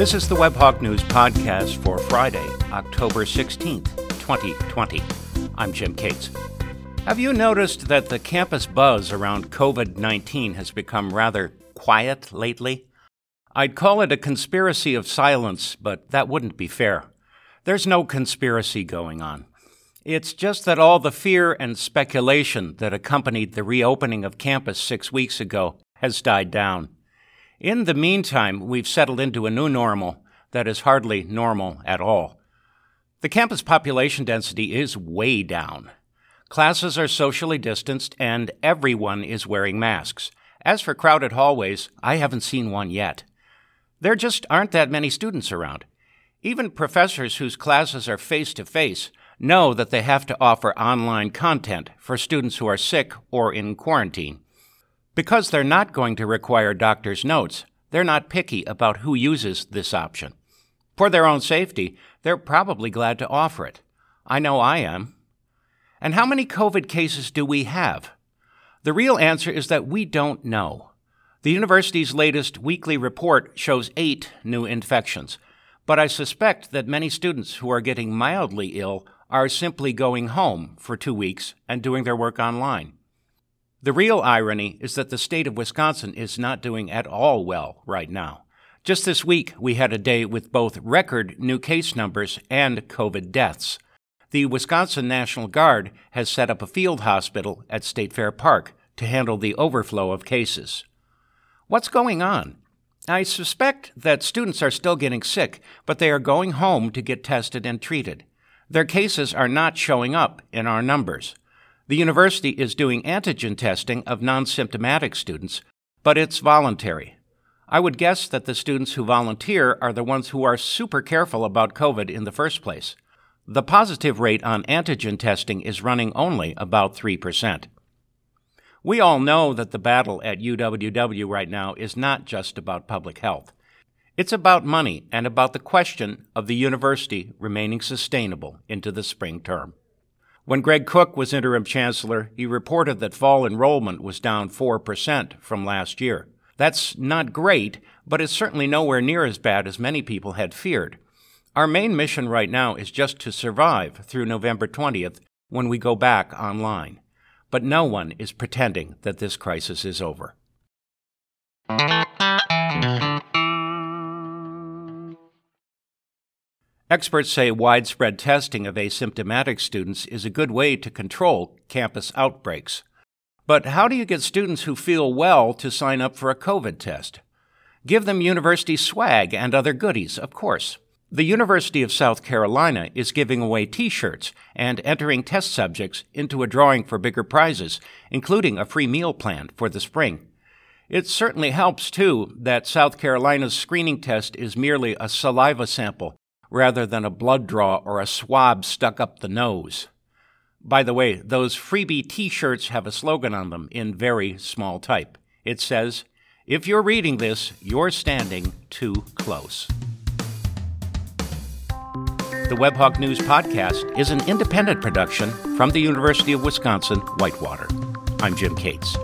This is the Webhawk News Podcast for Friday, October 16th, 2020. I'm Jim Cates. Have you noticed that the campus buzz around COVID 19 has become rather quiet lately? I'd call it a conspiracy of silence, but that wouldn't be fair. There's no conspiracy going on. It's just that all the fear and speculation that accompanied the reopening of campus six weeks ago has died down. In the meantime, we've settled into a new normal that is hardly normal at all. The campus population density is way down. Classes are socially distanced and everyone is wearing masks. As for crowded hallways, I haven't seen one yet. There just aren't that many students around. Even professors whose classes are face to face know that they have to offer online content for students who are sick or in quarantine. Because they're not going to require doctor's notes, they're not picky about who uses this option. For their own safety, they're probably glad to offer it. I know I am. And how many COVID cases do we have? The real answer is that we don't know. The university's latest weekly report shows eight new infections, but I suspect that many students who are getting mildly ill are simply going home for two weeks and doing their work online. The real irony is that the state of Wisconsin is not doing at all well right now. Just this week, we had a day with both record new case numbers and COVID deaths. The Wisconsin National Guard has set up a field hospital at State Fair Park to handle the overflow of cases. What's going on? I suspect that students are still getting sick, but they are going home to get tested and treated. Their cases are not showing up in our numbers. The university is doing antigen testing of non symptomatic students, but it's voluntary. I would guess that the students who volunteer are the ones who are super careful about COVID in the first place. The positive rate on antigen testing is running only about 3%. We all know that the battle at UWW right now is not just about public health. It's about money and about the question of the university remaining sustainable into the spring term. When Greg Cook was interim chancellor, he reported that fall enrollment was down 4% from last year. That's not great, but it's certainly nowhere near as bad as many people had feared. Our main mission right now is just to survive through November 20th when we go back online. But no one is pretending that this crisis is over. Experts say widespread testing of asymptomatic students is a good way to control campus outbreaks. But how do you get students who feel well to sign up for a COVID test? Give them university swag and other goodies, of course. The University of South Carolina is giving away t shirts and entering test subjects into a drawing for bigger prizes, including a free meal plan for the spring. It certainly helps, too, that South Carolina's screening test is merely a saliva sample rather than a blood draw or a swab stuck up the nose. By the way, those freebie t shirts have a slogan on them in very small type. It says, If you're reading this, you're standing too close. The Webhawk News Podcast is an independent production from the University of Wisconsin Whitewater. I'm Jim Cates.